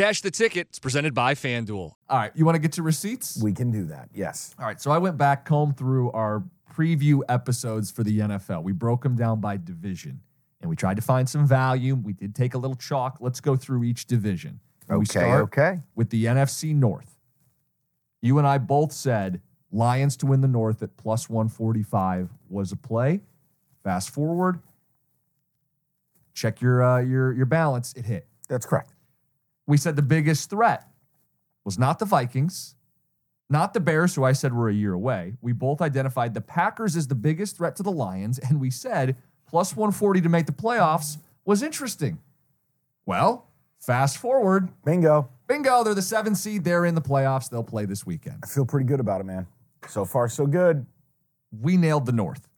Cash the ticket. It's presented by FanDuel. All right, you want to get to receipts? We can do that. Yes. All right, so I went back, combed through our preview episodes for the NFL. We broke them down by division and we tried to find some value. We did take a little chalk. Let's go through each division. Okay, we start okay. With the NFC North. You and I both said Lions to win the North at plus 145 was a play. Fast forward, check your uh, your your balance. It hit. That's correct. We said the biggest threat was not the Vikings, not the Bears, who I said were a year away. We both identified the Packers as the biggest threat to the Lions, and we said plus 140 to make the playoffs was interesting. Well, fast forward. Bingo. Bingo. They're the seven seed. They're in the playoffs. They'll play this weekend. I feel pretty good about it, man. So far, so good. We nailed the North.